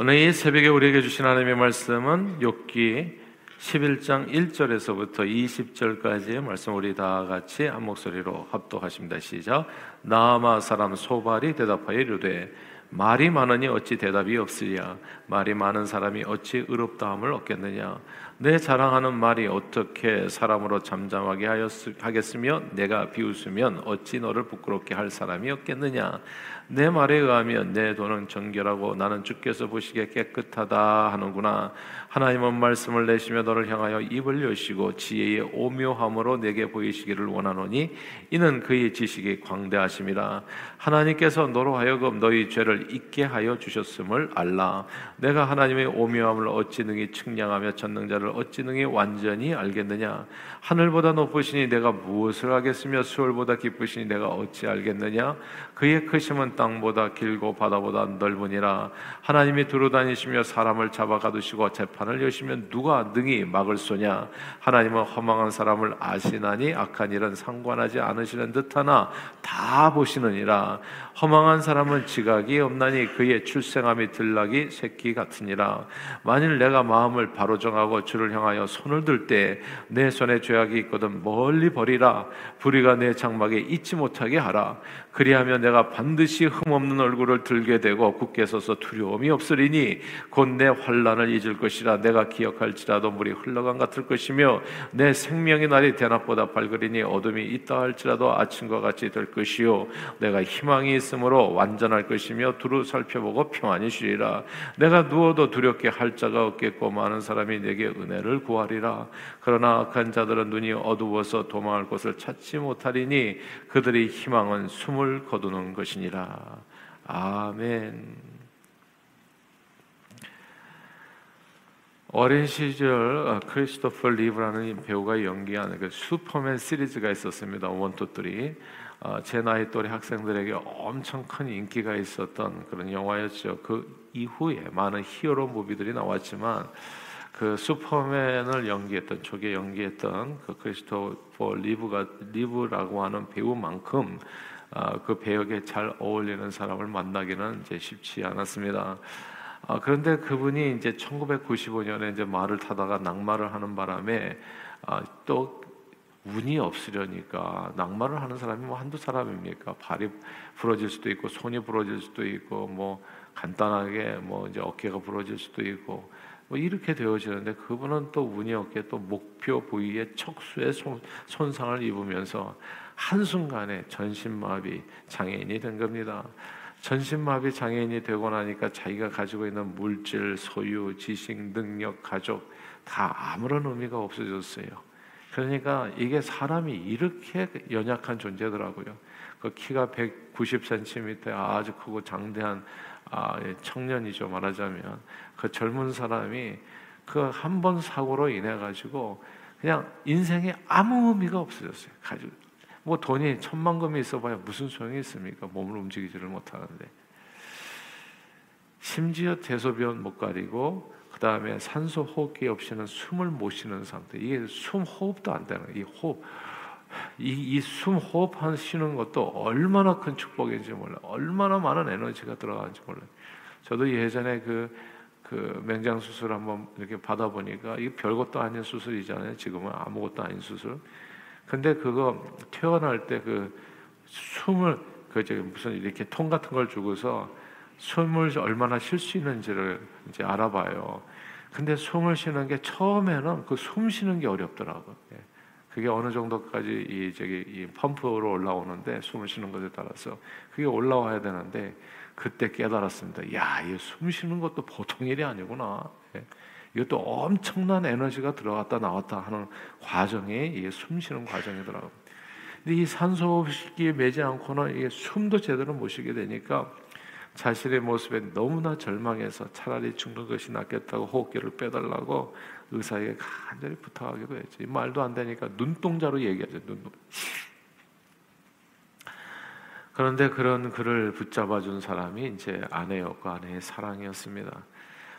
오늘 이 새벽에 우리에게 주신 하나님의 말씀은 욥기 11장 1절에서부터 20절까지의 말씀 우리 다 같이 한 목소리로 합독하십니다. 시작. 나아마 사람 소발이 대답하여 이르되 말이 많으니 어찌 대답이 없으랴 말이 많은 사람이 어찌 의롭다함을 얻겠느냐 내 자랑하는 말이 어떻게 사람으로 잠잠하게 하겠으며 내가 비웃으면 어찌 너를 부끄럽게 할 사람이 없겠느냐 내 말에 의하면 내 돈은 정결하고 나는 주께서 보시기에 깨끗하다 하는구나. 하나님은 말씀을 내시며 너를 향하여 입을 여시고 지혜의 오묘함으로 내게 보이시기를 원하노니 이는 그의 지식이 광대하심이라. 하나님께서 너로 하여금 너희 죄를 잊게 하여 주셨음을 알라. 내가 하나님의 오묘함을 어찌 능히 측량하며 전능자를 어찌 능히 완전히 알겠느냐. 하늘보다 높으시니 내가 무엇을 하겠으며 수월보다 깊으시니 내가 어찌 알겠느냐. 그의 크심은 땅보다 길고 바다보다 넓으니라. 하나님이 두루 다니시며 사람을 잡아 가두시고 재판을 여시면 누가 능히 막을 소냐? 하나님은 허망한 사람을 아시나니 악한 일은 상관하지 않으시는 듯하나 다 보시느니라. 허망한 사람은 지각이 없나니 그의 출생함이 들락이 새끼 같으니라. 만일 내가 마음을 바로 정하고 주를 향하여 손을 들 때 내 손에 죄악이 있거든 멀리 버리라. 불의가 내 장막에 잊지 못하게 하라. 그리하면 내가 반드시 흠없는 얼굴을 들게 되고 굳게 서서 두려움이 없으리니 곧 내 환란을 잊을 것이라 내가 기억할지라도 물이 흘러간 같을 것이며 내 생명의 날이 대낮보다 밝으리니 어둠이 있다 할지라도 아침과 같이 될 것이요. 내가 희망이 있으므로 완전할 것이며 두루 살펴보고 평안히 쉬리라. 내가 누워도 두렵게 할 자가 없겠고 많은 사람이 내게 은혜를 구하리라. 그러나 악한 자들은 눈이 어두워서 도망할 곳을 찾지 못하리니 그들의 희망은 숨을 거두는 것이니라 아멘. 어린 시절 어, 크리스토퍼 리브라는 배우가 연기한 그 슈퍼맨 시리즈가 있었습니다. one two three. 어, 제 나이 또래 학생들에게 엄청 큰 인기가 있었던 그런 영화였죠. 그 이후에 많은 hero movie들이 나왔지만 그 슈퍼맨을 연기했던 초기에 연기했던 그 크리스토퍼 리브가 리브라고 하는 배우만큼 아, 그 배역에 잘 어울리는 사람을 만나기는 이제 쉽지 않았습니다. 아, 그런데 그분이 이제 1995년에 이제 말을 타다가 낙마를 하는 바람에 아, 또 운이 없으려니까 낙마를 하는 사람이 뭐 한두 사람입니까? 발이 부러질 수도 있고 손이 부러질 수도 있고 뭐 간단하게 뭐 이제 어깨가 부러질 수도 있고 뭐 이렇게 되어지는데 그분은 또 운이 없게 또 목표 부위에 척수에 손, 손상을 입으면서 한순간에 전신마비 장애인이 된 겁니다. 전신마비 장애인이 되고 나니까 자기가 가지고 있는 물질, 소유, 지식, 능력, 가족 다 아무런 의미가 없어졌어요. 그러니까 이게 사람이 이렇게 연약한 존재더라고요. 그 키가 190cm 아주 크고 장대한 아, 예, 청년이죠 말하자면 그 젊은 사람이 그 한 번 사고로 인해 가지고 그냥 인생에 아무 의미가 없어졌어요. 가지고 뭐 돈이 천만 금이 있어봐야 무슨 소용이 있습니까? 몸을 움직이지를 못하는데 심지어 대소변 못 가리고 그 다음에 산소 호흡기 없이는 숨을 못 쉬는 상태. 이게 숨 호흡도 안 되는 이 호흡. 이숨 호흡한 쉬는 것도 얼마나 큰 축복인지 몰라. 얼마나 많은 에너지가 들어가는지 몰라. 저도 예전에 그, 그 맹장 수술 한번 이렇게 받아보니까 이게 별것도 아닌 수술이잖아요. 지금은 아무것도 아닌 수술. 근데 그거 퇴원할 때 그 숨을 그 저기 무슨 이렇게 통 같은 걸 주고서 숨을 얼마나 쉴 수 있는지를 이제 알아봐요. 근데 숨을 쉬는 게 처음에는 그 숨 쉬는 게 어렵더라고. 예. 그게 어느 정도까지 이 저기 이 펌프로 올라오는데 숨을 쉬는 것에 따라서 그게 올라와야 되는데 그때 깨달았습니다. 야, 이 숨 쉬는 것도 보통 일이 아니구나. 예. 이것도 엄청난 에너지가 들어갔다 나왔다 하는 과정이 이게 숨 쉬는 과정이더라고요. 근데 이 산소 호흡기에 매지 않고는 이게 숨도 제대로 못 쉬게 되니까 자신의 모습에 너무나 절망해서 차라리 죽는 것이 낫겠다고 호흡기를 빼달라고 의사에게 간절히 부탁하기도 했죠. 말도 안 되니까 눈동자로 얘기하죠. 눈동. 그런데 그런 그를 붙잡아준 사람이 이제 아내였고 아내의 사랑이었습니다.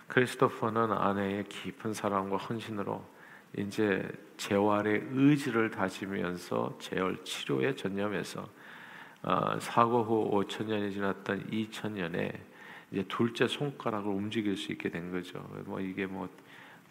크리스토퍼는 아내의 깊은 사랑과 헌신으로 이제 재활의 의지를 다지면서 재활 치료에 전념해서 어, 사고 후 5천 년이 지났던 2000년에 이제 둘째 손가락을 움직일 수 있게 된 거죠. 뭐 이게 뭐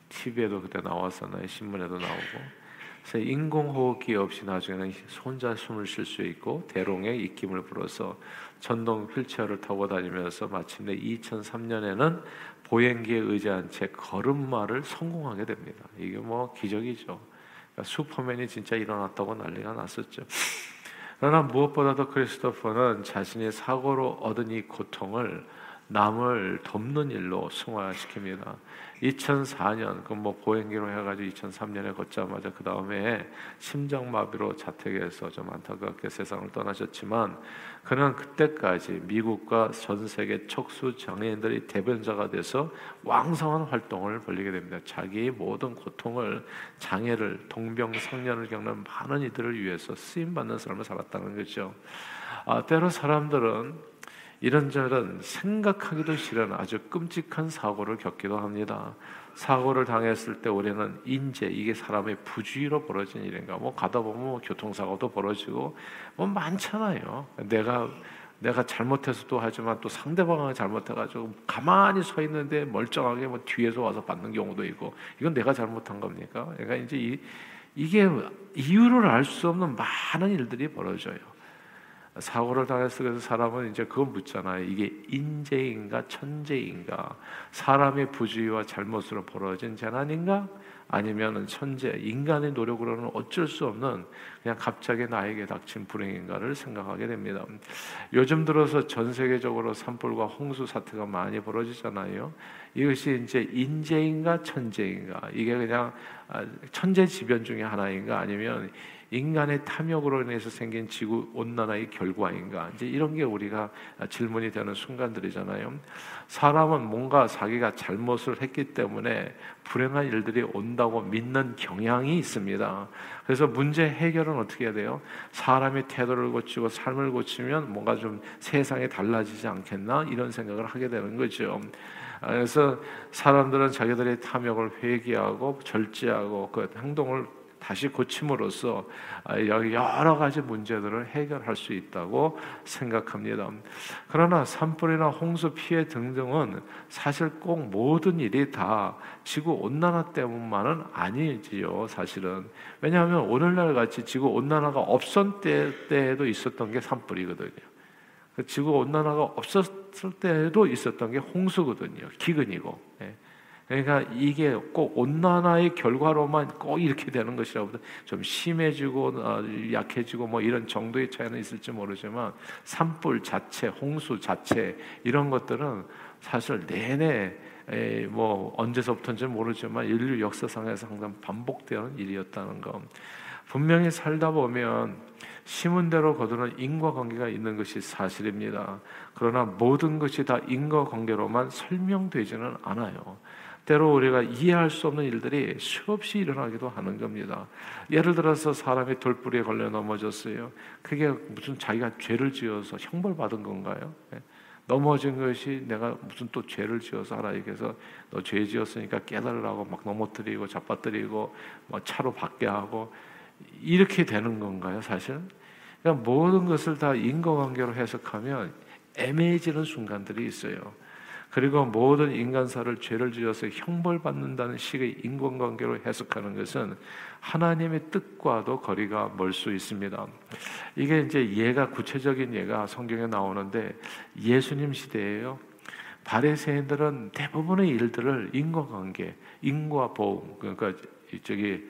TV에도 그때 나왔었나요? 신문에도 나오고. 그래서 인공호흡기 없이 나중에는 혼자 숨을 쉴 수 있고 대롱의 입김을 불어서 전동 휠체어를 타고 다니면서 마침내 2003년에는 보행기에 의지한 채 걸음마를 성공하게 됩니다. 이게 뭐 기적이죠. 그러니까 슈퍼맨이 진짜 일어났다고 난리가 났었죠. 그러나 무엇보다도 크리스토퍼는 자신이 사고로 얻은 이 고통을 남을 돕는 일로 승화시킵니다. 2004년 그 뭐 보행기로 해가지고 2003년에 걷자마자 그 다음에 심장마비로 자택에서 좀 안타깝게 세상을 떠나셨지만 그는 그때까지 미국과 전 세계 척수 장애인들의 대변자가 돼서 왕성한 활동을 벌리게 됩니다. 자기의 모든 고통을 장애를 동병상련을 겪는 많은 이들을 위해서 쓰임 받는 삶을 살았다는 거죠. 아, 때로 사람들은 이런저런 생각하기도 싫은 아주 끔찍한 사고를 겪기도 합니다. 사고를 당했을 때 우리는 인재 이게 사람의 부주의로 벌어진 일인가 뭐 가다 보면 뭐 교통사고도 벌어지고 뭐 많잖아요. 내가 내가 잘못해서도 하지만 또 상대방이 잘못해가지고 가만히 서 있는데 멀쩡하게 뭐 뒤에서 와서 받는 경우도 있고 이건 내가 잘못한 겁니까? 그러니까 이제 이, 이게 이유를 알 수 없는 많은 일들이 벌어져요. 사고를 당했을 때 사람은 이제 그거 묻잖아요. 이게 인재인가 천재인가? 사람의 부주의와 잘못으로 벌어진 재난인가? 아니면은 천재 인간의 노력으로는 어쩔 수 없는 그냥 갑자기 나에게 닥친 불행인가를 생각하게 됩니다. 요즘 들어서 전 세계적으로 산불과 홍수 사태가 많이 벌어지잖아요. 이것이 이제 인재인가 천재인가 이게 그냥 아, 천재지변 중에 하나인가 아니면 인간의 탐욕으로 인해서 생긴 지구 온난화의 결과인가? 이제 이런 게 우리가 질문이 되는 순간들이잖아요. 사람은 뭔가 자기가 잘못을 했기 때문에 불행한 일들이 온다고 믿는 경향이 있습니다. 그래서 문제 해결은 어떻게 해야 돼요? 사람의 태도를 고치고 삶을 고치면 뭔가 좀 세상이 달라지지 않겠나? 이런 생각을 하게 되는 거죠. 그래서 사람들은 자기들의 탐욕을 회개하고 절제하고 그 행동을 다시 고침으로써 아, 여러 가지 문제들을 해결할 수 있다고 생각합니다. 그러나 산불이나 홍수 피해 등등은 사실 꼭 모든 일이 다 지구 온난화 때문만은 아니지요. 사실은 왜냐하면 오늘날 같이 지구 온난화가 없었 때에도 있었던 게 산불이거든요. 그 지구 온난화가 없었을 때에도 있었던 게 홍수거든요. 기근이고. 예. 그러니까 이게 꼭 온난화의 결과로만 꼭 이렇게 되는 것이라보다 좀 심해지고 어, 약해지고 뭐 이런 정도의 차이는 있을지 모르지만 산불 자체, 홍수 자체 이런 것들은 사실 내내 뭐 언제서부터인지 모르지만 인류 역사상에서 항상 반복되는 일이었다는 것. 분명히 살다 보면 심은 대로 거두는 인과관계가 있는 것이 사실입니다. 그러나 모든 것이 다 인과관계로만 설명되지는 않아요. 때로 우리가 이해할 수 없는 일들이 수없이 일어나기도 하는 겁니다. 예를 들어서 사람이 돌부리에 걸려 넘어졌어요. 그게 무슨 자기가 죄를 지어서 형벌받은 건가요? 예. 넘어진 것이 내가 무슨 또 죄를 지어서 하나님께서 너 죄 지었으니까 깨달으라고 막 넘어뜨리고 잡아뜨리고 뭐 차로 받게 하고 이렇게 되는 건가요, 사실? 그러니까 모든 것을 다 인과관계로 해석하면 애매해지는 순간들이 있어요. 그리고 모든 인간사를 죄를 지어서 형벌받는다는 식의 인간관계로 해석하는 것은 하나님의 뜻과도 거리가 멀 수 있습니다. 이게 이제 예가 구체적인 예가 성경에 나오는데 예수님 시대에요. 바리새인들은 대부분의 일들을 인과관계, 인과 보험, 그러니까 저기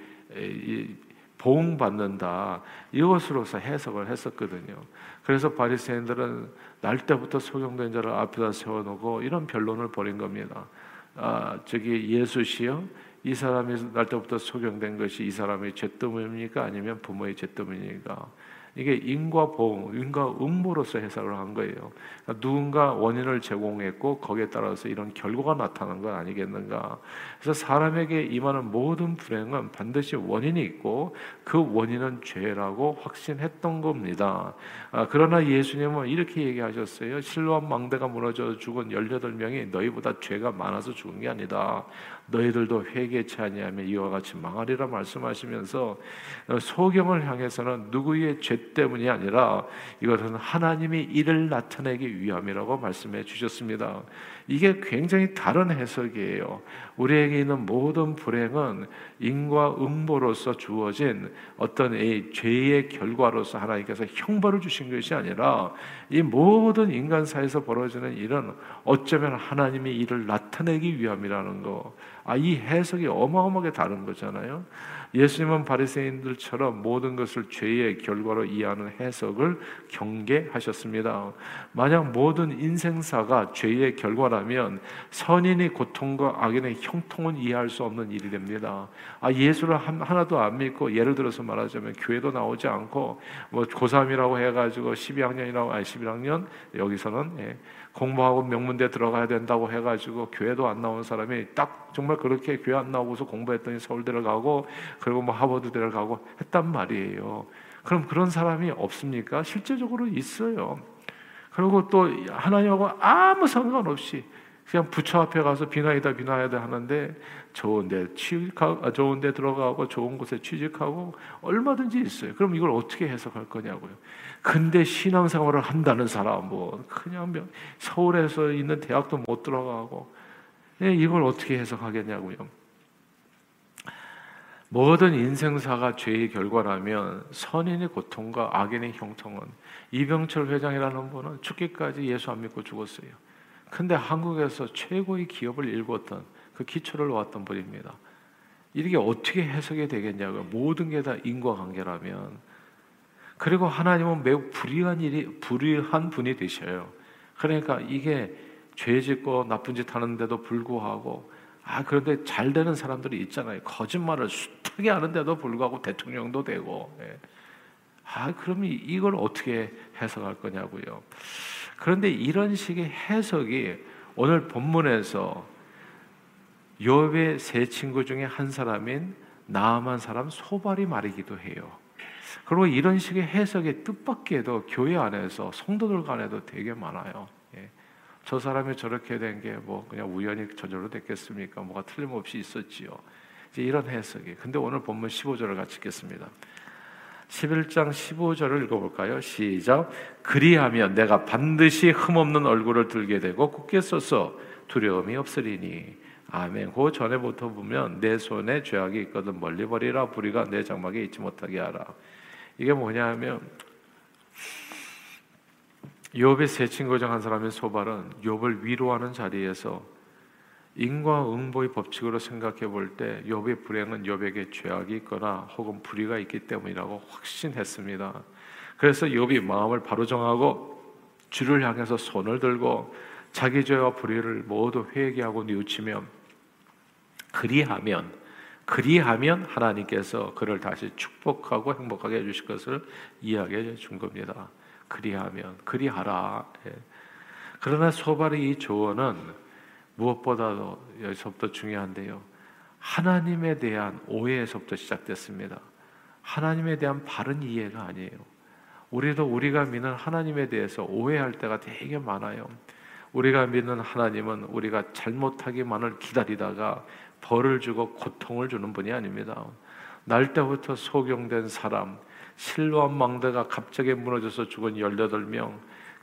보응 받는다 이것으로서 해석을 했었거든요. 그래서 바리새인들은 날 때부터 소경된 자를 앞에다 세워놓고 이런 변론을 벌인 겁니다. 아, 저기 예수시여 이 사람이 날 때부터 소경된 것이 이 사람의 죄 때문입니까 아니면 부모의 죄 때문입니까? 이게 인과 보응, 인과 응모로서 해석을 한 거예요. 그러니까 누군가 원인을 제공했고 거기에 따라서 이런 결과가 나타난 건 아니겠는가. 그래서 사람에게 임하는 모든 불행은 반드시 원인이 있고 그 원인은 죄라고 확신했던 겁니다. 아, 그러나 예수님은 이렇게 얘기하셨어요. 실로암 망대가 무너져 죽은 18명이 너희보다 죄가 많아서 죽은 게 아니다. 너희들도 회개치 아니하면 이와 같이 망하리라 말씀하시면서 소경을 향해서는 누구의 죄죄 때문이 아니라 이것은 하나님이 이를 나타내기 위함이라고 말씀해 주셨습니다. 이게 굉장히 다른 해석이에요. 우리에게 있는 모든 불행은 인과 응보로서 주어진 어떤 이 죄의 결과로서 하나님께서 형벌을 주신 것이 아니라 이 모든 인간사에서 벌어지는 일은 어쩌면 하나님이 이를 나타내기 위함이라는 거. 아, 이 해석이 어마어마하게 다른 거잖아요. 예수님은 바리새인들처럼 모든 것을 죄의 결과로 이해하는 해석을 경계하셨습니다. 만약 모든 인생사가 죄의 결과라면 선인의 고통과 악인의 형통은 이해할 수 없는 일이 됩니다. 아 예수를 하나도 안 믿고 예를 들어서 말하자면 교회도 나오지 않고 뭐 고3이라고 해가지고 12학년이라고 아니 11학년 여기서는 예, 공부하고 명문대 들어가야 된다고 해가지고 교회도 안 나온 사람이 딱 정말 그렇게 교회 안 나오고서 공부했더니 서울대를 가고 그리고 뭐 하버드대를 가고 했단 말이에요. 그럼 그런 사람이 없습니까? 실제적으로 있어요. 그리고 또 하나님하고 아무 상관없이 그냥 부처 앞에 가서 비나이다 비나이다 하는데 좋은데 취직하고 아, 좋은데 들어가고 좋은 곳에 취직하고 얼마든지 있어요. 그럼 이걸 어떻게 해석할 거냐고요. 근데 신앙생활을 한다는 사람 뭐 그냥 서울에서 있는 대학도 못 들어가고 예, 이걸 어떻게 해석하겠냐고요. 모든 인생사가 죄의 결과라면 선인의 고통과 악인의 형통은 이병철 회장이라는 분은 죽기까지 예수 안 믿고 죽었어요. 근데 한국에서 최고의 기업을 일궜던 그 기초를 놓았던 분입니다. 이게 어떻게 해석이 되겠냐고요. 모든 게 다 인과관계라면. 그리고 하나님은 매우 불의한 일이 불의한 분이 되셔요. 그러니까 이게 죄 짓고 나쁜 짓 하는데도 불구하고 아 그런데 잘 되는 사람들이 있잖아요. 거짓말을 숱하게 하는데도 불구하고 대통령도 되고. 예. 아 그럼 이걸 어떻게 해석할 거냐고요. 그런데 이런 식의 해석이 오늘 본문에서 욥의 세 친구 중에 한 사람인 나아만 사람 소발이 말이기도 해요. 그리고 이런 식의 해석의 뜻밖에도 교회 안에서 성도들 간에도 되게 많아요. 예. 저 사람이 저렇게 된 게 뭐 그냥 우연히 저절로 됐겠습니까? 뭐가 틀림없이 있었지요. 이제 이런 해석이. 근데 오늘 본문 15절을 같이 읽겠습니다. 11장 15절을 읽어볼까요? 시작. 그리하면 내가 반드시 흠없는 얼굴을 들게 되고 굳게 서서 두려움이 없으리니. 아멘. 그 전에부터 보면 내 손에 죄악이 있거든 멀리 버리라 불의가 내 장막에 있지 못하게 하라. 이게 뭐냐면 욥의 세 친구 중 한 사람인 소발은 욥을 위로하는 자리에서 인과응보의 법칙으로 생각해 볼 때 욥의 불행은 욥에게 죄악이 있거나 혹은 불의가 있기 때문이라고 확신했습니다. 그래서 욥이 마음을 바로 정하고 주를 향해서 손을 들고 자기 죄와 불의를 모두 회개하고 뉘우치며 그리하면 그리하면 하나님께서 그를 다시 축복하고 행복하게 해주실 것을 이야기해 준 겁니다. 그리하면 그리하라. 예. 그러나 소발의 이 조언은 무엇보다도 여기서부터 중요한데요. 하나님에 대한 오해에서부터 시작됐습니다. 하나님에 대한 바른 이해가 아니에요. 우리도 우리가 믿는 하나님에 대해서 오해할 때가 되게 많아요. 우리가 믿는 하나님은 우리가 잘못하기만을 기다리다가 벌을 주고 고통을 주는 분이 아닙니다. 날 때부터 소경된 사람, 실로암 망대가 갑자기 무너져서 죽은 18명,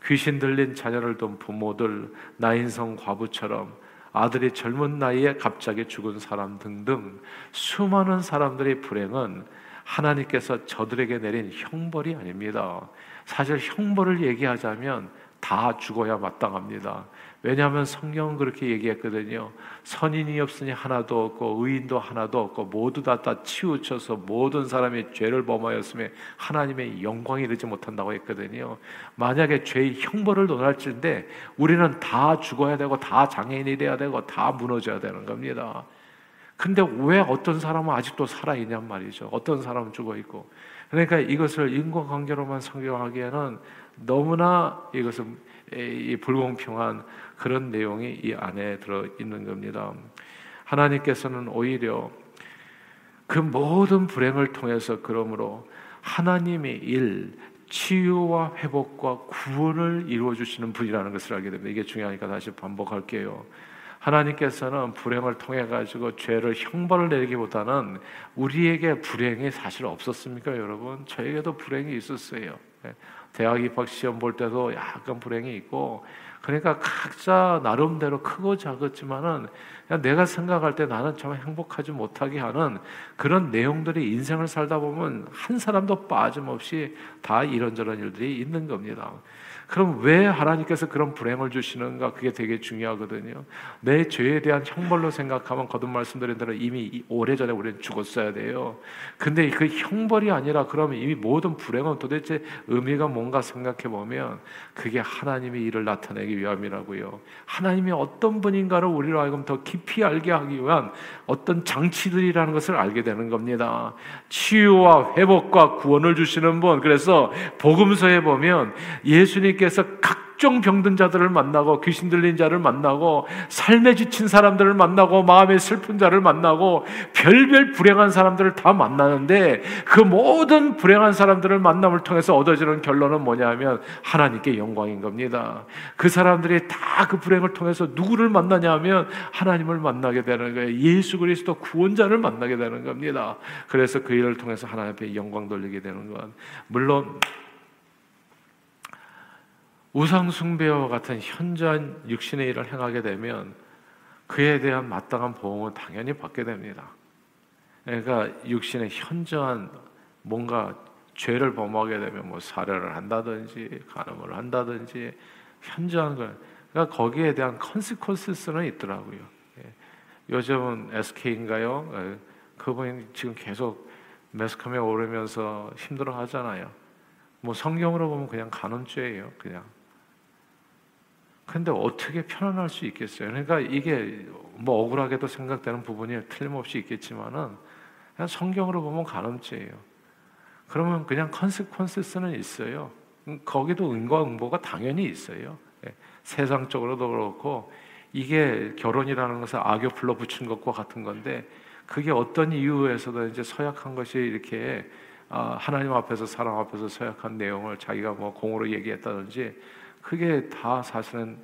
귀신 들린 자녀를 둔 부모들, 나인성 과부처럼 아들이 젊은 나이에 갑자기 죽은 사람 등등 수많은 사람들의 불행은 하나님께서 저들에게 내린 형벌이 아닙니다. 사실 형벌을 얘기하자면 다 죽어야 마땅합니다. 왜냐하면 성경은 그렇게 얘기했거든요. 선인이 없으니 하나도 없고 의인도 하나도 없고 모두 다, 다 치우쳐서 모든 사람이 죄를 범하였음에 하나님의 영광이 이르지 못한다고 했거든요. 만약에 죄의 형벌을 논할지인데 우리는 다 죽어야 되고 다 장애인이 돼야 되고 다 무너져야 되는 겁니다. 근데 왜 어떤 사람은 아직도 살아있냔 말이죠. 어떤 사람은 죽어 있고. 그러니까 이것을 인과관계로만 성경하기에는 너무나 이것은 이 불공평한 그런 내용이 이 안에 들어 있는 겁니다. 하나님께서는 오히려 그 모든 불행을 통해서 그러므로 하나님의 일, 치유와 회복과 구원을 이루어 주시는 분이라는 것을 알게 됩니다. 이게 중요하니까 다시 반복할게요. 하나님께서는 불행을 통해 가지고 죄를 형벌을 내리기보다는 우리에게 불행이 사실 없었습니까, 여러분? 저에게도 불행이 있었어요. 예. 대학 입학 시험 볼 때도 약간 불행이 있고 그러니까 각자 나름대로 크고 작았지만은 내가 생각할 때 나는 정 행복하지 못하게 하는 그런 내용들이 인생을 살다 보면 한 사람도 빠짐없이 다 이런저런 일들이 있는 겁니다. 그럼 왜 하나님께서 그런 불행을 주시는가? 그게 되게 중요하거든요. 내 죄에 대한 형벌로 생각하면 거듭 말씀드린 대로 이미 오래전에 우리는 죽었어야 돼요. 근데 그 형벌이 아니라 그러면 이미 모든 불행은 도대체 의미가 뭔가 생각해 보면 그게 하나님의 일을 나타내기 위함이라고요. 하나님이 어떤 분인가를 우리로 하여금 더 깊이 알게 하기 위한 어떤 장치들이라는 것을 알게 되는 겁니다. 치유와 회복과 구원을 주시는 분. 그래서 복음서에 보면 예수님 예수님께서 각종 병든 자들을 만나고 귀신 들린 자를 만나고 삶에 지친 사람들을 만나고 마음에 슬픈 자를 만나고 별별 불행한 사람들을 다 만나는데 그 모든 불행한 사람들을 만남을 통해서 얻어지는 결론은 뭐냐면 하나님께 영광인 겁니다. 그 사람들이 다 그 불행을 통해서 누구를 만나냐면 하나님을 만나게 되는 거예요. 예수 그리스도 구원자를 만나게 되는 겁니다. 그래서 그 일을 통해서 하나님 앞에 영광 돌리게 되는 건 물론 우상 숭배와 같은 현저한 육신의 일을 행하게 되면 그에 대한 마땅한 보험은 당연히 받게 됩니다. 그러니까 육신의 현저한 뭔가 죄를 범하게 되면 뭐 살해를 한다든지 간음을 한다든지 현저한 걸 그러니까 거기에 대한 컨시퀀스는 있더라고요. 예. 요즘은 SK인가요? 예. 그분이 지금 계속 매스컴에 오르면서 힘들어 하잖아요. 뭐 성경으로 보면 그냥 간음죄예요. 그냥 근데 어떻게 편안할 수 있겠어요? 그러니까 이게 뭐 억울하게도 생각되는 부분이 틀림없이 있겠지만은 그냥 성경으로 보면 간음죄예요. 그러면 그냥 컨시퀀스는 있어요. 거기도 은과 응보가 당연히 있어요. 예. 세상적으로도 그렇고 이게 결혼이라는 것을 악교 불러 붙인 것과 같은 건데 그게 어떤 이유에서도 이제 서약한 것이 이렇게 아, 하나님 앞에서 사람 앞에서 서약한 내용을 자기가 뭐 공으로 얘기했다든지 그게 다 사실은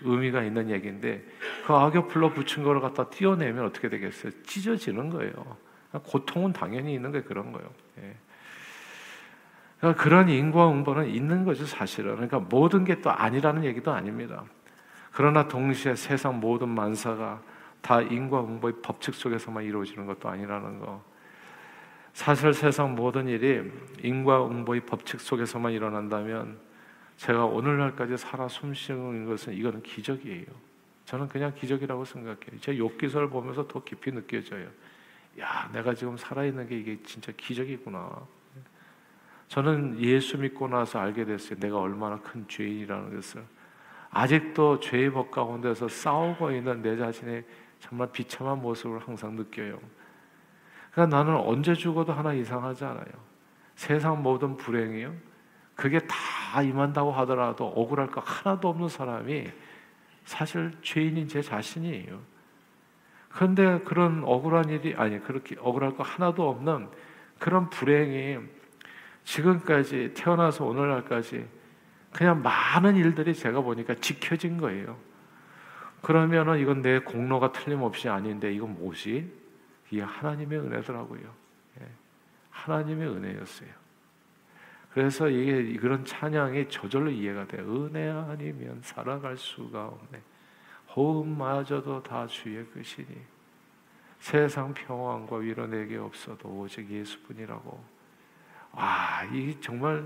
의미가 있는 얘기인데 그 악역 불러 붙인 거를 갖다 띄어내면 어떻게 되겠어요? 찢어지는 거예요. 고통은 당연히 있는 게 그런 거예요. 예. 그러니까 그런 인과응보는 있는 거죠, 사실은. 그러니까 모든 게 또 아니라는 얘기도 아닙니다. 그러나 동시에 세상 모든 만사가 다 인과응보의 법칙 속에서만 이루어지는 것도 아니라는 거. 사실 세상 모든 일이 인과응보의 법칙 속에서만 일어난다면 제가 오늘날까지 살아 숨쉬는 것은 이거는 기적이에요. 저는 그냥 기적이라고 생각해요. 제 욕기서를 보면서 더 깊이 느껴져요. 야, 내가 지금 살아있는 게 이게 진짜 기적이구나. 저는 예수 믿고 나서 알게 됐어요. 내가 얼마나 큰 죄인이라는 것을. 아직도 죄의 법 가운데서 싸우고 있는 내 자신의 정말 비참한 모습을 항상 느껴요. 그러니까 나는 언제 죽어도 하나 이상하지 않아요. 세상 모든 불행이요. 그게 다 임한다고 하더라도 억울할 거 하나도 없는 사람이 사실 죄인인 제 자신이에요. 그런데 그런 억울한 일이 아니 그렇게 억울할 거 하나도 없는 그런 불행이 지금까지 태어나서 오늘날까지 그냥 많은 일들이 제가 보니까 지켜진 거예요. 그러면은 이건 내 공로가 틀림없이 아닌데 이건 뭐지? 이게 하나님의 은혜더라고요. 예. 하나님의 은혜였어요. 그래서 이게 그런 찬양이 저절로 이해가 돼. 은혜 아니면 살아갈 수가 없네. 호흡마저도 다 주의 것이니 세상 평안과 위로 내게 없어도 오직 예수뿐이라고. 아, 이 정말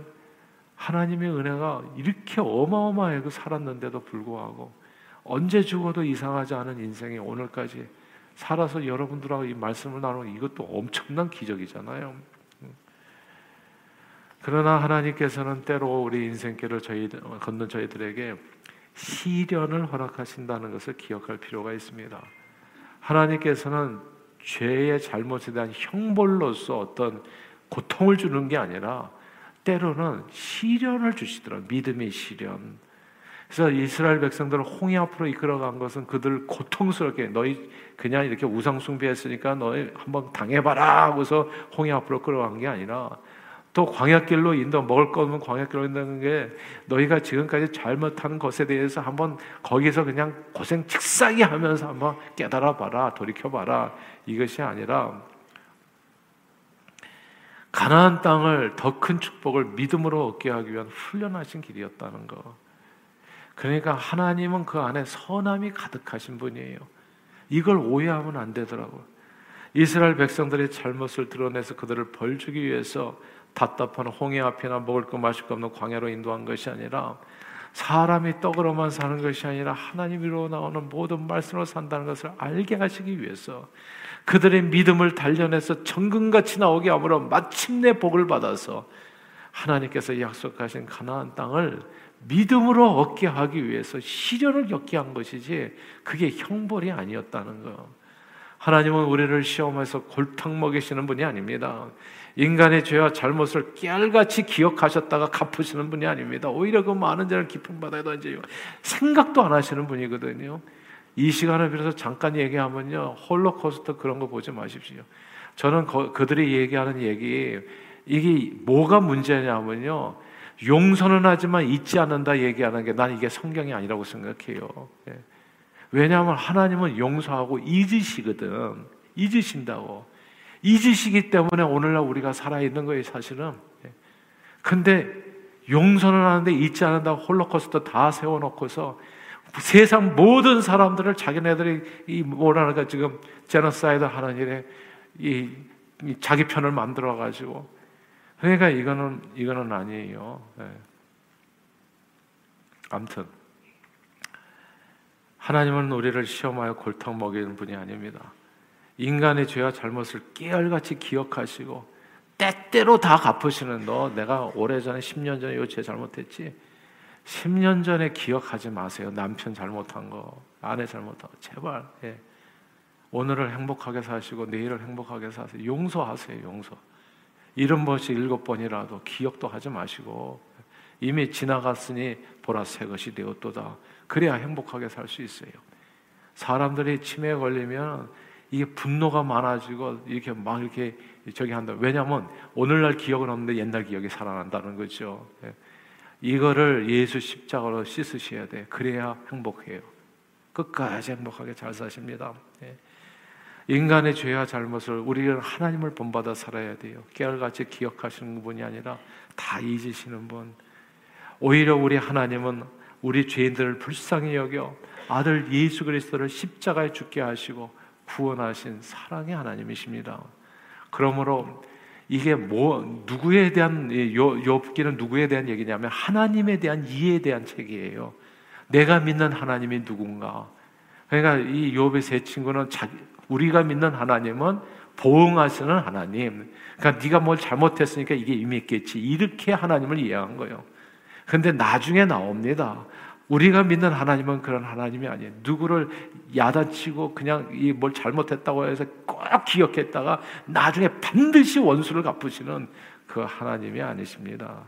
하나님의 은혜가 이렇게 어마어마하게 살았는데도 불구하고 언제 죽어도 이상하지 않은 인생이 오늘까지 살아서 여러분들하고 이 말씀을 나누는 이것도 엄청난 기적이잖아요. 그러나 하나님께서는 때로 우리 인생길을 저희 걷는 저희들에게 시련을 허락하신다는 것을 기억할 필요가 있습니다. 하나님께서는 죄의 잘못에 대한 형벌로서 어떤 고통을 주는 게 아니라 때로는 시련을 주시더라. 믿음의 시련. 그래서 이스라엘 백성들을 홍해 앞으로 이끌어간 것은 그들 고통스럽게 너희 그냥 이렇게 우상 숭배했으니까 너희 한번 당해봐라 하고서 홍해 앞으로 끌어간 게 아니라 또 광야길로 인도 먹을 거 없는 광야길로 인도하는 게 너희가 지금까지 잘못한 것에 대해서 한번 거기서 그냥 고생 직사게 하면서 한번 깨달아 봐라 돌이켜 봐라 이것이 아니라 가나안 땅을 더 큰 축복을 믿음으로 얻게 하기 위한 훈련하신 길이었다는 거. 그러니까 하나님은 그 안에 선함이 가득하신 분이에요. 이걸 오해하면 안 되더라고요. 이스라엘 백성들의 잘못을 드러내서 그들을 벌주기 위해서 답답한 홍해 앞이나 먹을 거 마실 거 없는 광야로 인도한 것이 아니라 사람이 떡으로만 사는 것이 아니라 하나님으로 나오는 모든 말씀으로 산다는 것을 알게 하시기 위해서 그들의 믿음을 단련해서 정금같이 나오게 함으로 마침내 복을 받아서 하나님께서 약속하신 가나안 땅을 믿음으로 얻게 하기 위해서 시련을 겪게 한 것이지 그게 형벌이 아니었다는 거. 하나님은 우리를 시험해서 골탕 먹이시는 분이 아닙니다. 인간의 죄와 잘못을 깨알같이 기억하셨다가 갚으시는 분이 아닙니다. 오히려 그 많은 죄를 깊은 바다에 던져요. 생각도 안 하시는 분이거든요. 이 시간을 빌어서 잠깐 얘기하면요. 홀로코스터 그런 거 보지 마십시오. 저는 거, 그들이 얘기하는 얘기, 이게 뭐가 문제냐면요. 용서는 하지만 잊지 않는다 얘기하는 게 난 이게 성경이 아니라고 생각해요. 예. 왜냐하면 하나님은 용서하고 잊으시거든. 잊으신다고. 잊으시기 때문에 오늘날 우리가 살아있는 거예요, 사실은. 예. 근데 용서는 하는데 잊지 않는다고 홀로코스터 다 세워놓고서 세상 모든 사람들을 자기네들이 이 뭐라는가 지금 제너사이드 하는 일에 이, 이 자기 편을 만들어 가지고 그러니까 이거는 이거는 아니에요. 네. 아무튼 하나님은 우리를 시험하여 골탕 먹이는 분이 아닙니다. 인간의 죄와 잘못을 깨알같이 기억하시고 때때로 다 갚으시는 너 내가 오래전에 10년 전에 요 죄 잘못했지 10년 전에 기억하지 마세요. 남편 잘못한 거, 아내 잘못한 거. 제발. 예. 오늘을 행복하게 사시고 내일을 행복하게 사세요. 용서하세요. 용서. 이런 것이 일곱 번이라도 기억도 하지 마시고 이미 지나갔으니 보라 새 것이 되었도다. 그래야 행복하게 살 수 있어요. 사람들이 치매에 걸리면 이게 분노가 많아지고 이렇게 막 이렇게 저기 한다. 왜냐하면 오늘날 기억은 없는데 옛날 기억이 살아난다는 거죠. 예. 이거를 예수 십자가로 씻으셔야 돼. 그래야 행복해요. 끝까지 행복하게 잘 사십니다. 예. 인간의 죄와 잘못을 우리는 하나님을 본받아 살아야 돼요. 깨알같이 기억하시는 분이 아니라 다 잊으시는 분. 오히려 우리 하나님은 우리 죄인들을 불쌍히 여겨 아들 예수 그리스도를 십자가에 죽게 하시고 구원하신 사랑의 하나님이십니다. 그러므로 이게 뭐 누구에 대한 욥기는 누구에 대한 얘기냐면 하나님에 대한 이해에 대한 책이에요. 내가 믿는 하나님이 누군가. 그러니까 이 욥의 세 친구는 자기 우리가 믿는 하나님은 보응하시는 하나님. 그러니까 네가 뭘 잘못했으니까 이게 있겠지. 이렇게 하나님을 이해한 거예요. 근데 나중에 나옵니다. 우리가 믿는 하나님은 그런 하나님이 아니에요. 누구를 야단치고 그냥 이 뭘 잘못했다고 해서 꼭 기억했다가 나중에 반드시 원수를 갚으시는 그 하나님이 아니십니다.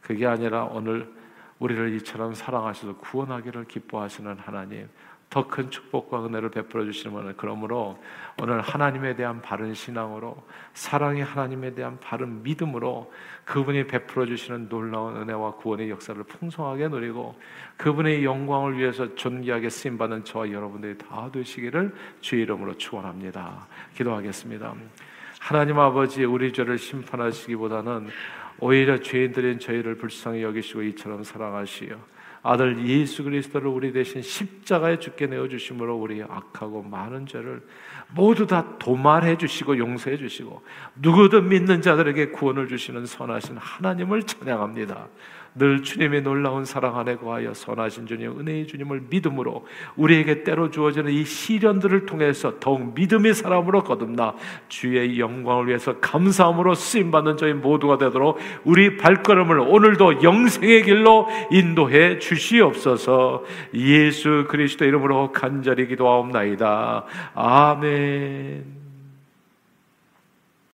그게 아니라 오늘 우리를 이처럼 사랑하셔서 구원하기를 기뻐하시는 하나님. 더 큰 축복과 은혜를 베풀어 주시는 분은 그러므로 오늘 하나님에 대한 바른 신앙으로 사랑의 하나님에 대한 바른 믿음으로 그분이 베풀어 주시는 놀라운 은혜와 구원의 역사를 풍성하게 누리고 그분의 영광을 위해서 존귀하게 쓰임 받는 저와 여러분들이 다 되시기를 주의 이름으로 축원합니다. 기도하겠습니다. 하나님 아버지 우리 죄를 심판하시기보다는 오히려 죄인들인 저희를 불쌍히 여기시고 이처럼 사랑하시어 아들 예수 그리스도를 우리 대신 십자가에 죽게 내어 주심으로 우리 악하고 많은 죄를 모두 다 도말해 주시고 용서해 주시고 누구든 믿는 자들에게 구원을 주시는 선하신 하나님을 찬양합니다. 늘 주님의 놀라운 사랑 안에 거하여 선하신 주님 은혜의 주님을 믿음으로 우리에게 때로 주어지는 이 시련들을 통해서 더욱 믿음의 사람으로 거듭나 주의 영광을 위해서 감사함으로 쓰임 받는 저희 모두가 되도록 우리 발걸음을 오늘도 영생의 길로 인도해 주시옵소서. 예수 그리스도 이름으로 간절히 기도하옵나이다. 아멘.